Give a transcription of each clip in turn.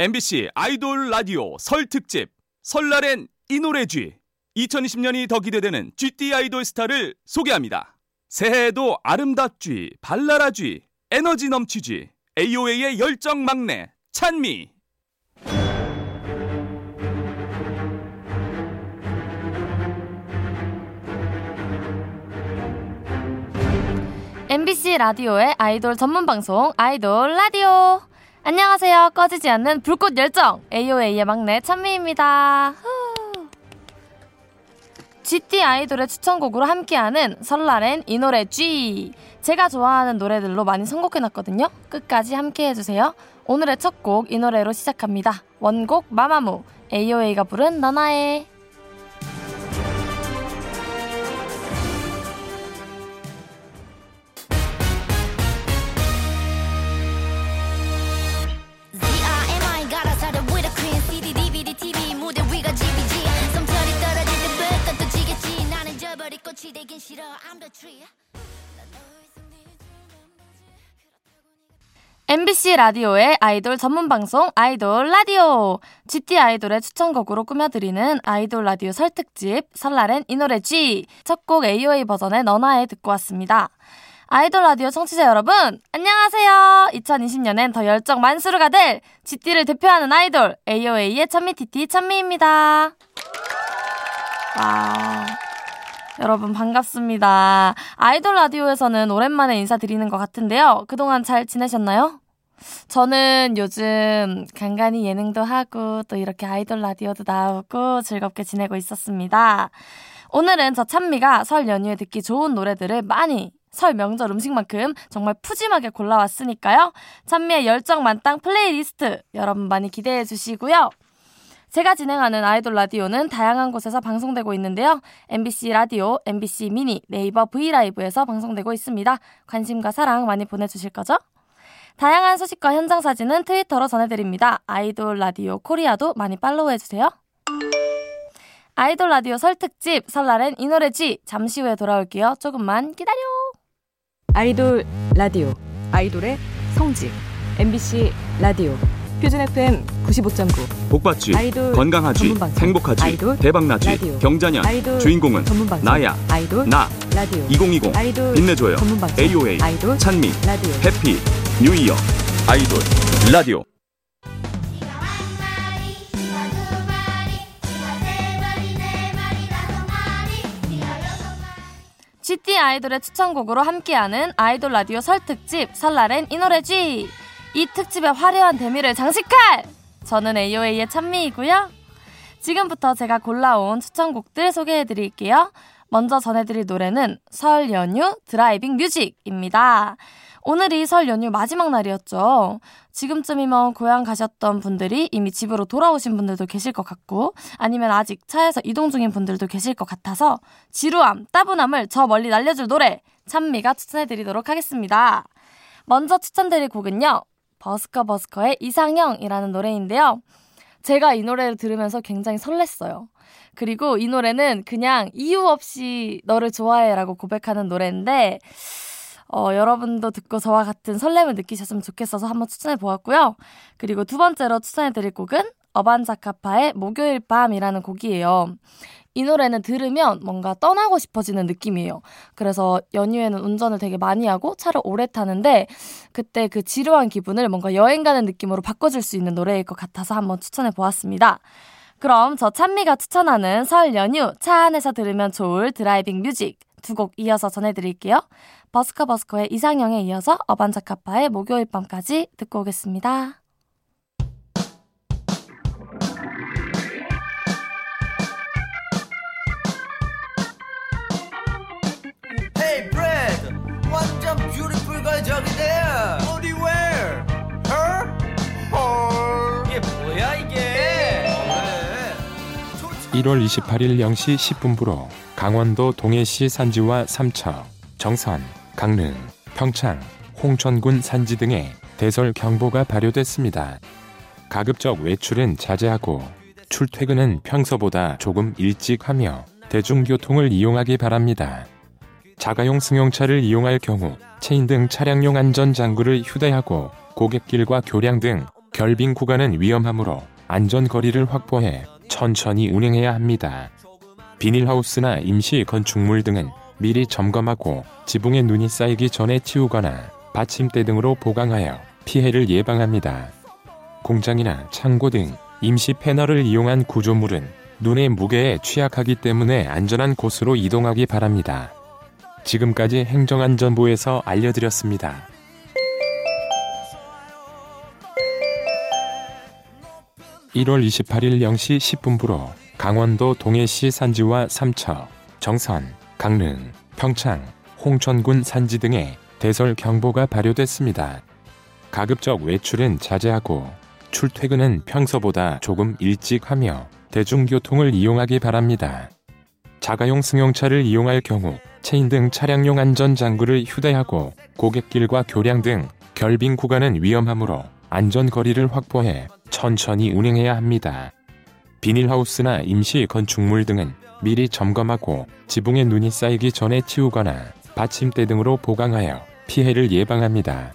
MBC 아이돌 라디오 설 특집 설날엔 이 노래쥐 2020년이 더 기대되는 GT 아이돌 스타를 소개합니다. 새해에도 아름답쥐, 발랄하쥐, 에너지 넘치쥐, AOA의 열정 막내 찬미. MBC 라디오의 아이돌 전문 방송 아이돌 라디오. 안녕하세요. 꺼지지 않는 불꽃 열정 AOA의 막내 찬미입니다. 후. GT 아이돌의 추천곡으로 함께하는 설날엔 이 노래 G. 제가 좋아하는 노래들로 많이 선곡해놨거든요. 끝까지 함께해주세요. 오늘의 첫 곡 이 노래로 시작합니다. 원곡 마마무 AOA가 부른 너나에. 저버리 꽃이 되긴 싫어 I'm the tree MBC 라디오의 아이돌 전문 방송 아이돌 라디오 GT 아이돌의 추천곡으로 꾸며드리는 아이돌 라디오 설 특집 설날엔 이 노래 G 첫 곡 AOA 버전의 너나에 듣고 왔습니다. 아이돌 라디오 청취자 여러분 안녕하세요. 2020년엔 더 열정 만수르가 될 GT를 대표하는 아이돌 AOA의 찬미티티 찬미입니다. 와. 여러분 반갑습니다. 아이돌 라디오에서는 오랜만에 인사드리는 것 같은데요. 그동안 잘 지내셨나요? 저는 요즘 간간히 예능도 하고 또 이렇게 아이돌 라디오도 나오고 즐겁게 지내고 있었습니다. 오늘은 저 찬미가 설 연휴에 듣기 좋은 노래들을 많이 설 명절 음식만큼 정말 푸짐하게 골라왔으니까요. 찬미의 열정 만땅 플레이리스트 여러분 많이 기대해 주시고요. 제가 진행하는 아이돌 라디오는 다양한 곳에서 방송되고 있는데요. MBC 라디오, MBC 미니, 네이버 V LIVE에서 방송되고 있습니다. 관심과 사랑 많이 보내주실 거죠? 다양한 소식과 현장 사진은 트위터로 전해드립니다. 아이돌 라디오 코리아도 많이 팔로우해주세요. 아이돌 라디오 설 특집 설날엔 이 노래쥐 잠시 후에 돌아올게요. 조금만 기다려. 아이돌 라디오 아이돌의 성지 MBC 라디오 표준 FM 95.9 복받쥐, 아이돌 건강하쥐, 전문 방송. 행복하쥐, 아이돌 대박나쥐, 라디오. 경자년, 아이돌 주인공은 전문 방송 나야, 아이돌 나, 라디오 2020, 아이돌 빛내줘요, 전문 방송 AOA, 아이돌 찬미, 라디오 Happy, New Year, 아이돌, 라디오. 쥐띠 아이돌의 추천곡으로 함께하는 아이돌 라디오 설 특집 설날엔 이 노래쥐. 이 특집의 화려한 대미를 장식할 저는 AOA의 찬미이고요. 지금부터 제가 골라온 추천곡들 소개해 드릴게요. 먼저 전해드릴 노래는 설 연휴 driving music입니다. 오늘이 설 연휴 마지막 날이었죠. 지금쯤이면 고향 가셨던 분들이 이미 집으로 돌아오신 분들도 계실 것 같고, 아니면 아직 차에서 이동 중인 분들도 계실 것 같아서, 지루함, 따분함을 저 멀리 날려줄 노래, 찬미가 추천해드리도록 하겠습니다. 먼저 추천드릴 곡은요, 버스커 버스커의 이상형이라는 노래인데요. 제가 이 노래를 들으면서 굉장히 설렜어요. 그리고 이 노래는 그냥 이유 없이 너를 좋아해 라고 고백하는 노래인데, 어, 여러분도 듣고 저와 같은 설렘을 느끼셨으면 좋겠어서 한번 추천해 보았고요. 그리고 두 번째로 추천해 드릴 곡은 어반자카파의 목요일 밤이라는 곡이에요. 이 노래는 들으면 뭔가 떠나고 싶어지는 느낌이에요. 그래서 연휴에는 운전을 되게 많이 하고 차를 오래 타는데 그때 그 지루한 기분을 뭔가 여행 가는 느낌으로 바꿔줄 수 있는 노래일 것 같아서 한번 추천해 보았습니다. 그럼 저 찬미가 추천하는 설 연휴 차 안에서 들으면 좋을 driving music 두 곡 이어서 전해드릴게요. 버스커 버스커의 이상형에 이어서 어반자카파의 목요일 밤까지 듣고 오겠습니다. 뷰티풀 걸 저기 there 어디 where her. 헐 이게 뭐야 이게? 1월 28일 0시 10분부로 강원도 동해시 산지와 삼척, 정선, 강릉, 평창, 홍천군 산지 등에 대설 경보가 발효됐습니다. 가급적 외출은 자제하고 출퇴근은 평소보다 조금 일찍 하며 대중교통을 이용하기 바랍니다. 자가용 승용차를 이용할 경우 체인 등 차량용 안전 장구를 휴대하고 고객길과 교량 등 결빙 구간은 위험하므로 안전 거리를 확보해 천천히 운행해야 합니다. 비닐하우스나 임시 건축물 등은 미리 점검하고 지붕에 눈이 쌓이기 전에 치우거나 받침대 등으로 보강하여 피해를 예방합니다. 공장이나 창고 등 임시 패널을 이용한 구조물은 눈의 무게에 취약하기 때문에 안전한 곳으로 이동하기 바랍니다. 지금까지 행정안전부에서 알려드렸습니다. 1월 28일 0시 10분부로 강원도 동해시 산지와 삼척, 정선, 강릉, 평창, 홍천군 산지 등에 대설 경보가 발효됐습니다. 가급적 외출은 자제하고 출퇴근은 평소보다 조금 일찍 하며 대중교통을 이용하기 바랍니다. 자가용 승용차를 이용할 경우 체인 등 차량용 안전 장구를 휴대하고 고객길과 교량 등 결빙 구간은 위험하므로 안전 거리를 확보해 천천히 운행해야 합니다. 비닐하우스나 임시 건축물 등은 미리 점검하고 지붕에 눈이 쌓이기 전에 치우거나 받침대 등으로 보강하여 피해를 예방합니다.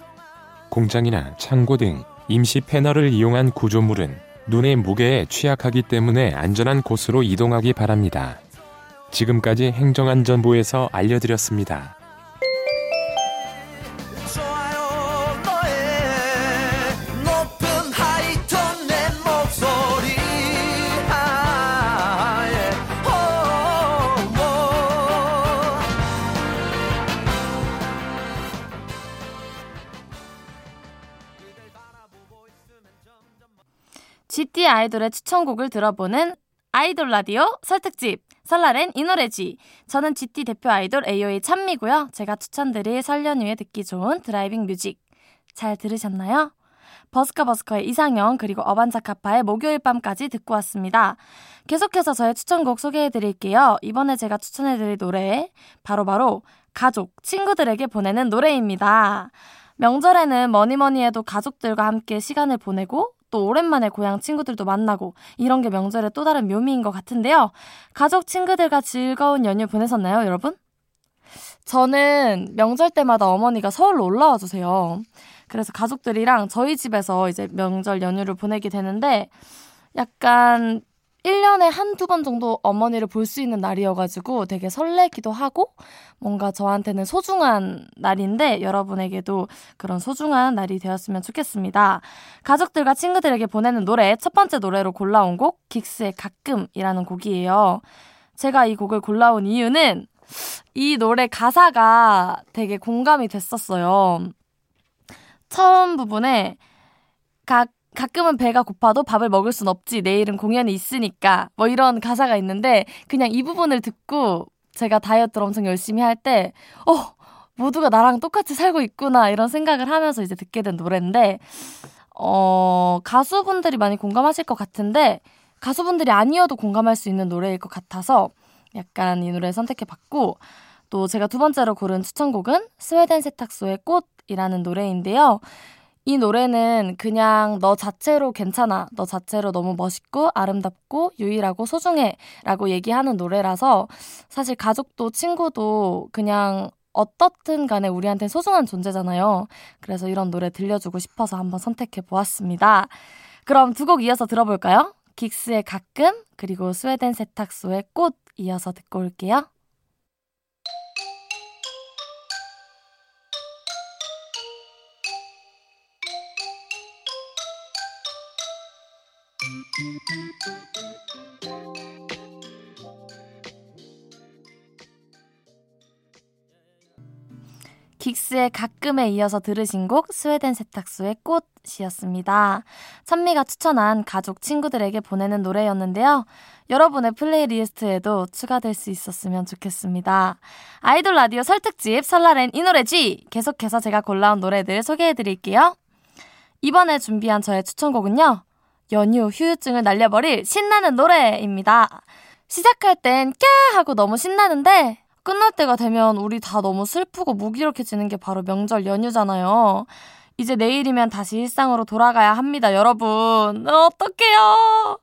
공장이나 창고 등 임시 패널을 이용한 구조물은 눈의 무게에 취약하기 때문에 안전한 곳으로 이동하기 바랍니다. 지금까지 행정안전부에서 알려드렸습니다. 아, 예. 오, 오. 쥐띠 아이돌의 추천곡을 들어보는 아이돌 라디오 설특집 설날엔 이 노래쥐. 저는 쥐띠 대표 아이돌 AOA 찬미고요. 제가 추천드릴 설 연휴에 듣기 좋은 driving music. 잘 들으셨나요? 버스커 버스커의 이상형 그리고 어반자카파의 목요일 밤까지 듣고 왔습니다. 계속해서 저의 추천곡 소개해드릴게요. 이번에 제가 추천해드릴 노래 바로바로 가족, 친구들에게 보내는 노래입니다. 명절에는 뭐니뭐니 해도 가족들과 함께 시간을 보내고 또 오랜만에 고향 친구들도 만나고 이런 게 명절의 또 다른 묘미인 것 같은데요. 가족 친구들과 즐거운 연휴 보내셨나요, 여러분? 저는 명절 때마다 어머니가 서울로 올라와 주세요. 그래서 가족들이랑 저희 집에서 이제 명절 연휴를 보내게 되는데 약간 1년에 한두 번 정도 어머니를 볼 수 있는 날이어가지고 되게 설레기도 하고 뭔가 저한테는 소중한 날인데 여러분에게도 그런 소중한 날이 되었으면 좋겠습니다. 가족들과 친구들에게 보내는 노래 첫 번째 노래로 골라온 곡 긱스의 가끔이라는 곡이에요. 제가 이 곡을 골라온 이유는 이 노래 가사가 되게 공감이 됐었어요. 처음 부분에 각 가끔은 배가 고파도 밥을 먹을 순 없지. 내일은 공연이 있으니까. 뭐 이런 가사가 있는데 그냥 이 부분을 듣고 제가 다이어트를 엄청 열심히 할 때, 어, 모두가 나랑 똑같이 살고 있구나. 이런 생각을 하면서 이제 듣게 된 노래인데, 어, 가수분들이 많이 공감하실 것 같은데, 가수분들이 아니어도 공감할 수 있는 노래일 것 같아서 약간 이 노래 선택해 봤고, 또 제가 두 번째로 고른 추천곡은 스웨덴 세탁소의 꽃이라는 노래인데요. 이 노래는 그냥 너 자체로 괜찮아. 너 자체로 너무 멋있고 아름답고 유일하고 소중해. 라고 얘기하는 노래라서 사실 가족도 친구도 그냥 어떻든 간에 우리한테 소중한 존재잖아요. 그래서 이런 노래 들려주고 싶어서 한번 선택해 보았습니다. 그럼 두 곡 이어서 들어볼까요? 긱스의 가끔, 그리고 스웨덴 세탁소의 꽃 이어서 듣고 올게요. 긱스의 가끔에 이어서 들으신 곡 스웨덴 세탁소의 꽃이었습니다. 찬미가 추천한 가족 친구들에게 보내는 노래였는데요. 여러분의 playlist에도 추가될 수 있었으면 좋겠습니다. 아이돌 라디오 설특집 설날엔 이 노래쥐! 계속해서 제가 골라온 노래들 소개해드릴게요. 이번에 준비한 저의 추천곡은요. 연휴 후유증을 날려버릴 신나는 노래입니다. 시작할 땐 꺄! 하고 너무 신나는데 끝날 때가 되면 우리 다 너무 슬프고 무기력해지는 게 바로 명절 연휴잖아요. 이제 내일이면 다시 일상으로 돌아가야 합니다, 여러분. 어떡해요.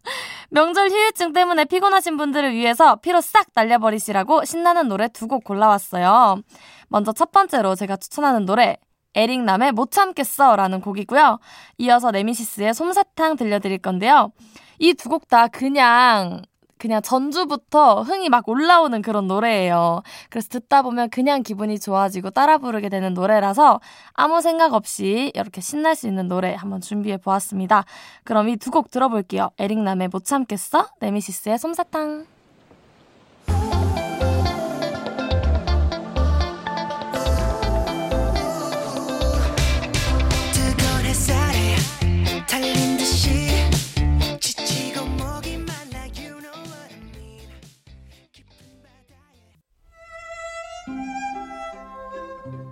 명절 휴일증 때문에 피곤하신 분들을 위해서 피로 싹 날려버리시라고 신나는 노래 두 곡 골라왔어요. 먼저 첫 번째로 제가 추천하는 노래, 에릭남의 못 참겠어 라는 곡이고요. 이어서 네미시스의 솜사탕 들려드릴 건데요. 이 두 곡 다 그냥 그냥 전주부터 흥이 막 올라오는 그런 노래예요. 그래서 듣다 보면 그냥 기분이 좋아지고 따라 부르게 되는 노래라서 아무 생각 없이 이렇게 신날 수 있는 노래 한번 준비해 보았습니다. 그럼 이 두 곡 들어볼게요. 에릭남의 못 참겠어, 네미시스의 솜사탕.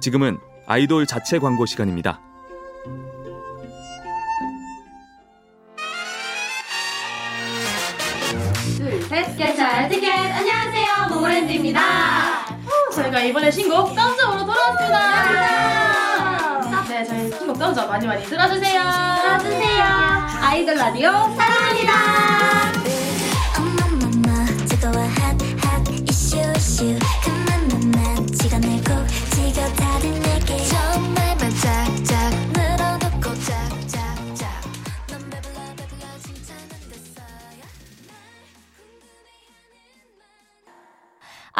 지금은 아이돌 자체 광고 시간입니다. 셋, 개찰 티켓 안녕하세요 모모랜드입니다. 저희가 이번에 신곡 깜짝으로 돌아왔습니다. 네 저희 신곡 깜짝 많이 많이 들어주세요. 들어주세요. 아이돌 라디오 사랑합니다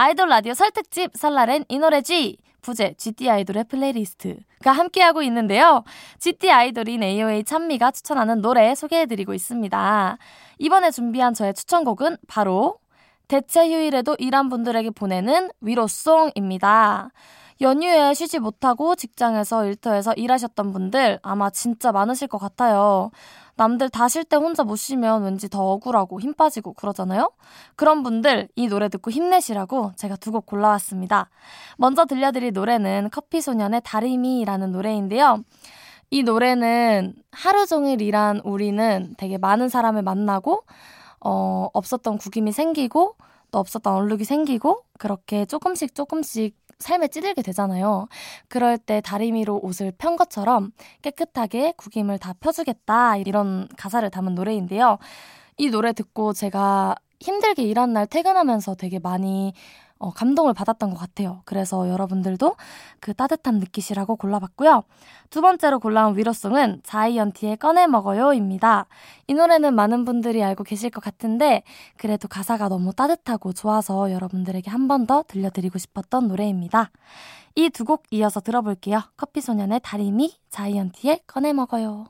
아이돌 라디오 설특집 설날엔 이 노래쥐 부제 쥐띠 아이돌의 playlist가 함께하고 있는데요. 쥐띠 아이돌인 AOA 찬미가 추천하는 노래 소개해드리고 있습니다. 이번에 준비한 저의 추천곡은 바로 대체 휴일에도 일한 분들에게 보내는 위로송입니다. 연휴에 쉬지 못하고 직장에서 일터에서 일하셨던 분들 아마 진짜 많으실 것 같아요. 남들 다 쉴 때 혼자 못 쉬면 왠지 더 억울하고 힘 빠지고 그러잖아요? 그런 분들 이 노래 듣고 힘내시라고 제가 두 곡 골라왔습니다. 먼저 들려드릴 노래는 커피소년의 다리미라는 노래인데요. 이 노래는 하루 종일 일한 우리는 되게 많은 사람을 만나고 어, 없었던 구김이 생기고 또 없었던 얼룩이 생기고 그렇게 조금씩 조금씩 삶에 찌들게 되잖아요. 그럴 때 다리미로 옷을 편 것처럼 깨끗하게 구김을 다 펴주겠다 이런 가사를 담은 노래인데요. 이 노래 듣고 제가 힘들게 일한 날 퇴근하면서 되게 많이 어, 감동을 받았던 것 같아요. 그래서 여러분들도 그 따뜻함 느끼시라고 골라봤고요. 두 번째로 골라온 위로송은 자이언티의 꺼내 먹어요입니다. 이 노래는 많은 분들이 알고 계실 것 같은데 그래도 가사가 너무 따뜻하고 좋아서 여러분들에게 한 번 더 들려드리고 싶었던 노래입니다. 이 두 곡 이어서 들어볼게요. 커피소년의 다리미, 자이언티의 꺼내 먹어요.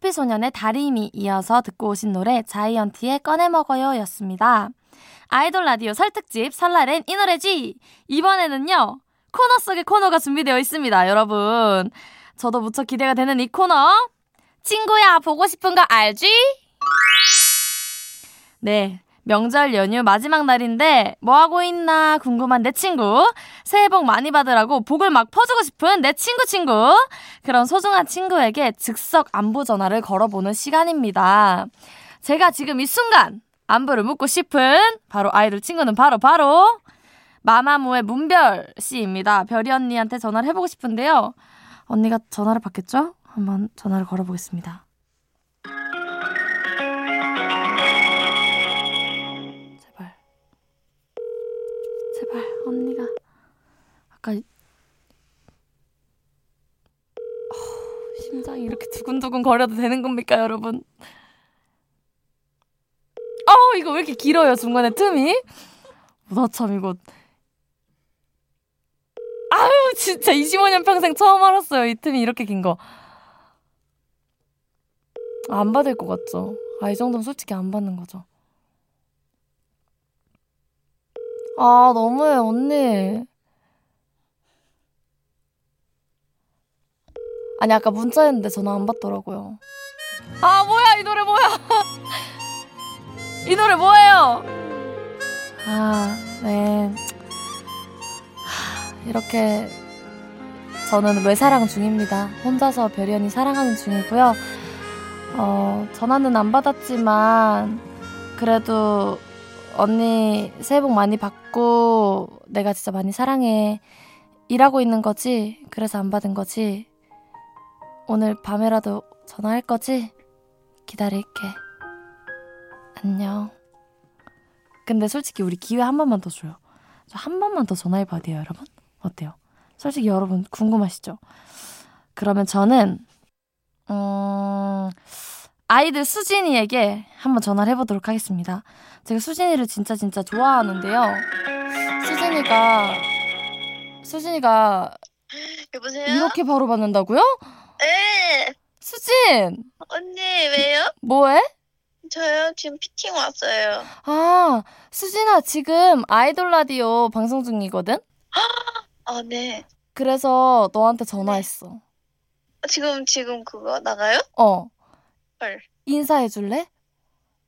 커피소년의 다리미 이어서 듣고 오신 노래 자이언티의 꺼내 먹어요 였습니다. 아이돌 라디오 설특집 설날엔 이 노래지! 이번에는요, 코너 속의 코너가 준비되어 있습니다, 여러분. 저도 무척 기대가 되는 이 코너. 친구야, 보고 싶은 거 알지? 네. 명절 연휴 마지막 날인데 뭐 하고 있나 궁금한 내 친구 새해 복 많이 받으라고 복을 막 퍼주고 싶은 내 친구 친구 그런 소중한 친구에게 즉석 안부 전화를 걸어보는 시간입니다. 제가 지금 이 순간 안부를 묻고 싶은 바로 아이돌 친구는 바로 바로 마마무의 문별 씨입니다. 별이 언니한테 전화를 해보고 싶은데요. 언니가 전화를 받겠죠? 한번 전화를 걸어보겠습니다. 제발, 언니가. 아까. 어, 심장이 이렇게 두근두근 거려도 되는 겁니까, 여러분? 어, 이거 왜 이렇게 길어요, 중간에 틈이? 나 참, 이거. 아유, 진짜 25년 평생 처음 알았어요. 이 틈이 이렇게 긴 거. 안 받을 것 같죠? 아, 이 정도는 솔직히 안 받는 거죠. 아, 너무해, 언니. 아니, 아까 문자했는데 전화 안 받더라고요. 아, 뭐야, 이 노래 뭐야? 이 노래 뭐예요? 아, 네. 하, 이렇게 저는 외사랑 중입니다. 혼자서 별연이 사랑하는 중이고요. 어, 전화는 안 받았지만 그래도 언니 새해 복 많이 받고 내가 진짜 많이 사랑해. 일하고 있는 거지? 그래서 안 받은 거지? 오늘 밤에라도 전화할 거지? 기다릴게. 안녕. 근데 솔직히 우리 기회 한 번만 더 줘요. 저 한 번만 더 전화해봐도 돼요, 여러분? 어때요? 솔직히 여러분 궁금하시죠? 그러면 저는, 음, 아이들 수진이에게 한번 전화를 해보도록 하겠습니다. 제가 수진이를 진짜 진짜 좋아하는데요. 수진이가, 수진이가 여보세요? 이렇게 바로 받는다고요? 네. 수진! 언니 왜요? 뭐해? 저요 지금 피팅 왔어요. 아, 수진아, 지금 아이돌 라디오 방송 중이거든? 아 네. 그래서 너한테 전화했어. 지금 지금 그거 나가요? 어. 헐. 인사해줄래?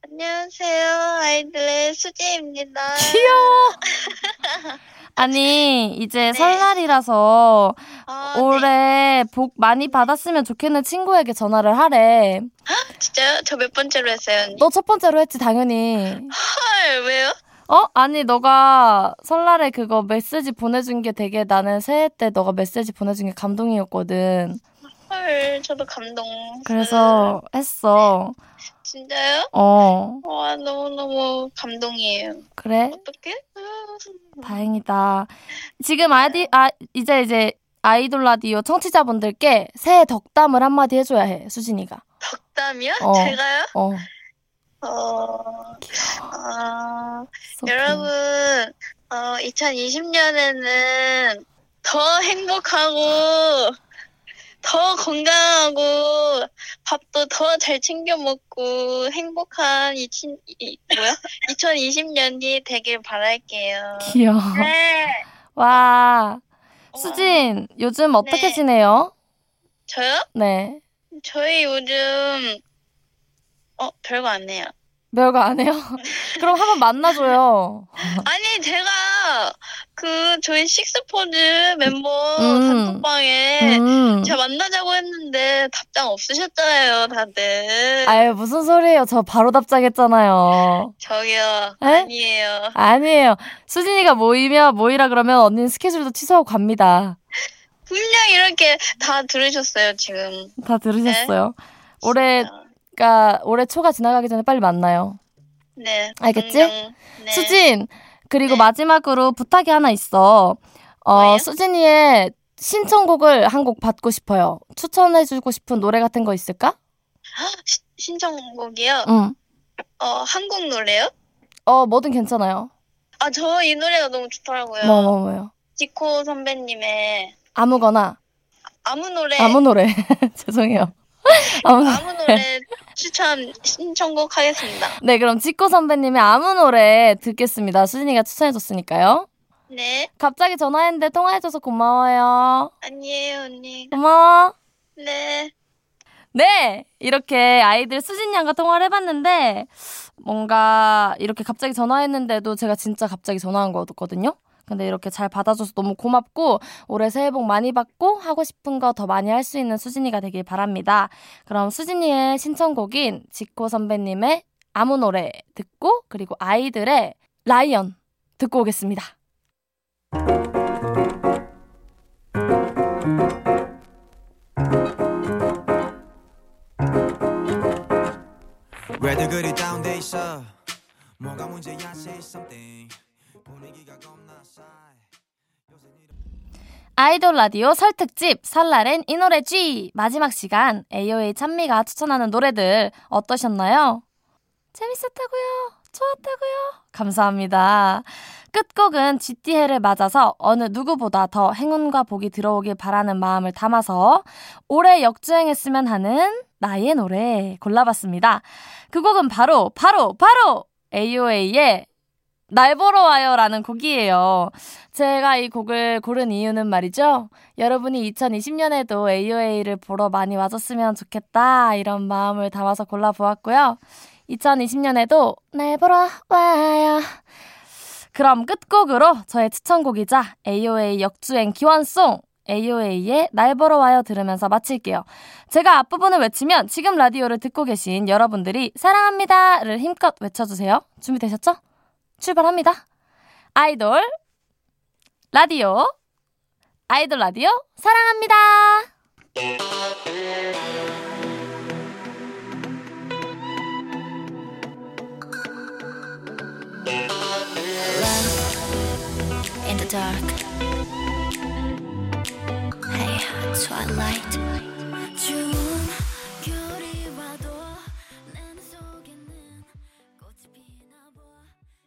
안녕하세요 아이들의 수지입니다. 귀여워! 아니, 이제 네. 설날이라서 아, 네. 올해 복 많이 받았으면 좋겠는 친구에게 전화를 하래. 진짜요? 저 몇 번째로 했어요 언니? 너첫 번째로 했지, 당연히. 헐 왜요? 어? 아니, 너가 설날에 그거 메시지 보내준 게 되게 나는 새해 때 너가 메시지 보내준 게 감동이었거든. 헐 저도 감동. 그래서 했어. 진짜요? 어, 와 너무 너무 감동이에요. 그래? 어떡해? 다행이다. 지금 아이디, 아, 이제 이제 아이돌 라디오 청취자분들께 새해 덕담을 한마디 해줘야 해, 수진이가. 덕담이요? 어. 제가요? 어. 어. 아. so 여러분, 어, 2020년에는 더 행복하고, 더 건강하고, 밥도 더 잘 챙겨 먹고, 행복한 이, 친, 이, 뭐야? 2020년이 되길 바랄게요. 귀여워. 네. 와. 수진, 요즘 어떻게 네. 지내요? 저요? 네. 저희 요즘, 어, 별거 안 해요. 별거 안 해요? 그럼 한번 만나줘요. 아니, 제가, 그, 저희 식스포즈 멤버 음. 단톡방에, 음. 제가 만나자고 했는데 답장 없으셨잖아요, 다들. 아유, 무슨 소리예요. 저 바로 답장했잖아요. 저기요, 에? 아니에요. 아니에요. 수진이가 모이면, 모이라 그러면 언니는 스케줄도 취소하고 갑니다. 분명 이렇게 다 들으셨어요, 지금. 다 들으셨어요. 올해, 진짜. 그러니까 올해 초가 지나가기 전에 빨리 만나요. 네. 알겠지? 네. 수진, 그리고 네. 마지막으로 부탁이 하나 있어. 어, 뭐예요? 수진이의 신청곡을 한 곡 받고 싶어요. 추천해주고 싶은 노래 같은 거 있을까? 시- 신청곡이요? 응. 어, 한국 노래요? 어, 뭐든 괜찮아요. 아, 저 이 노래가 너무 좋더라고요. 뭐, 뭐, 뭐요? 지코 선배님의 아무거나, 아무 노래. 아무 노래. 죄송해요. 아무. 아무 노래 추천 신청곡 하겠습니다. 네, 그럼 지코 선배님의 아무 노래 듣겠습니다. 수진이가 추천해줬으니까요. 네. 갑자기 전화했는데 통화해줘서 고마워요. 아니에요, 언니. 고마워. 네. 네! 이렇게 아이들 수진 양과 통화를 해봤는데, 뭔가 이렇게 갑자기 전화했는데도 제가 진짜 갑자기 전화한 거거든요? 근데 이렇게 잘 받아줘서 너무 고맙고, 올해 새해 복 많이 받고, 하고 싶은 거 더 많이 할 수 있는 수진이가 되길 바랍니다. 그럼 수진이의 신청곡인 지코 선배님의 아무 노래 듣고, 그리고 아이들의 라이언 듣고 오겠습니다. 왜들 그리 다운돼 있어 뭐가 문제야 say something 분위기가 겁나 싸해 아이돌 라디오 설 특집 설날엔 이 노래 G 마지막 시간 AOA 찬미가 추천하는 노래들 어떠셨나요? 재밌었다고요? 좋았다고요? 감사합니다. 끝곡은 GT해를 맞아서 어느 누구보다 더 행운과 복이 들어오길 바라는 마음을 담아서 올해 역주행했으면 하는 나의 노래 골라봤습니다. 그 곡은 바로 바로 바로 AOA의 날 보러 와요 라는 곡이에요. 제가 이 곡을 고른 이유는 말이죠. 여러분이 2020년에도 AOA를 보러 많이 와줬으면 좋겠다 이런 마음을 담아서 골라보았고요. 2020년에도 날 보러 와요. 그럼 끝곡으로 저의 추천곡이자 AOA 역주행 기원송 AOA의 날 보러 와요 들으면서 마칠게요. 제가 앞부분을 외치면 지금 라디오를 듣고 계신 여러분들이 사랑합니다를 힘껏 외쳐주세요. 준비되셨죠? 출발합니다. 아이돌 라디오 아이돌 라디오 사랑합니다. Run in the dark. Hey, twilight.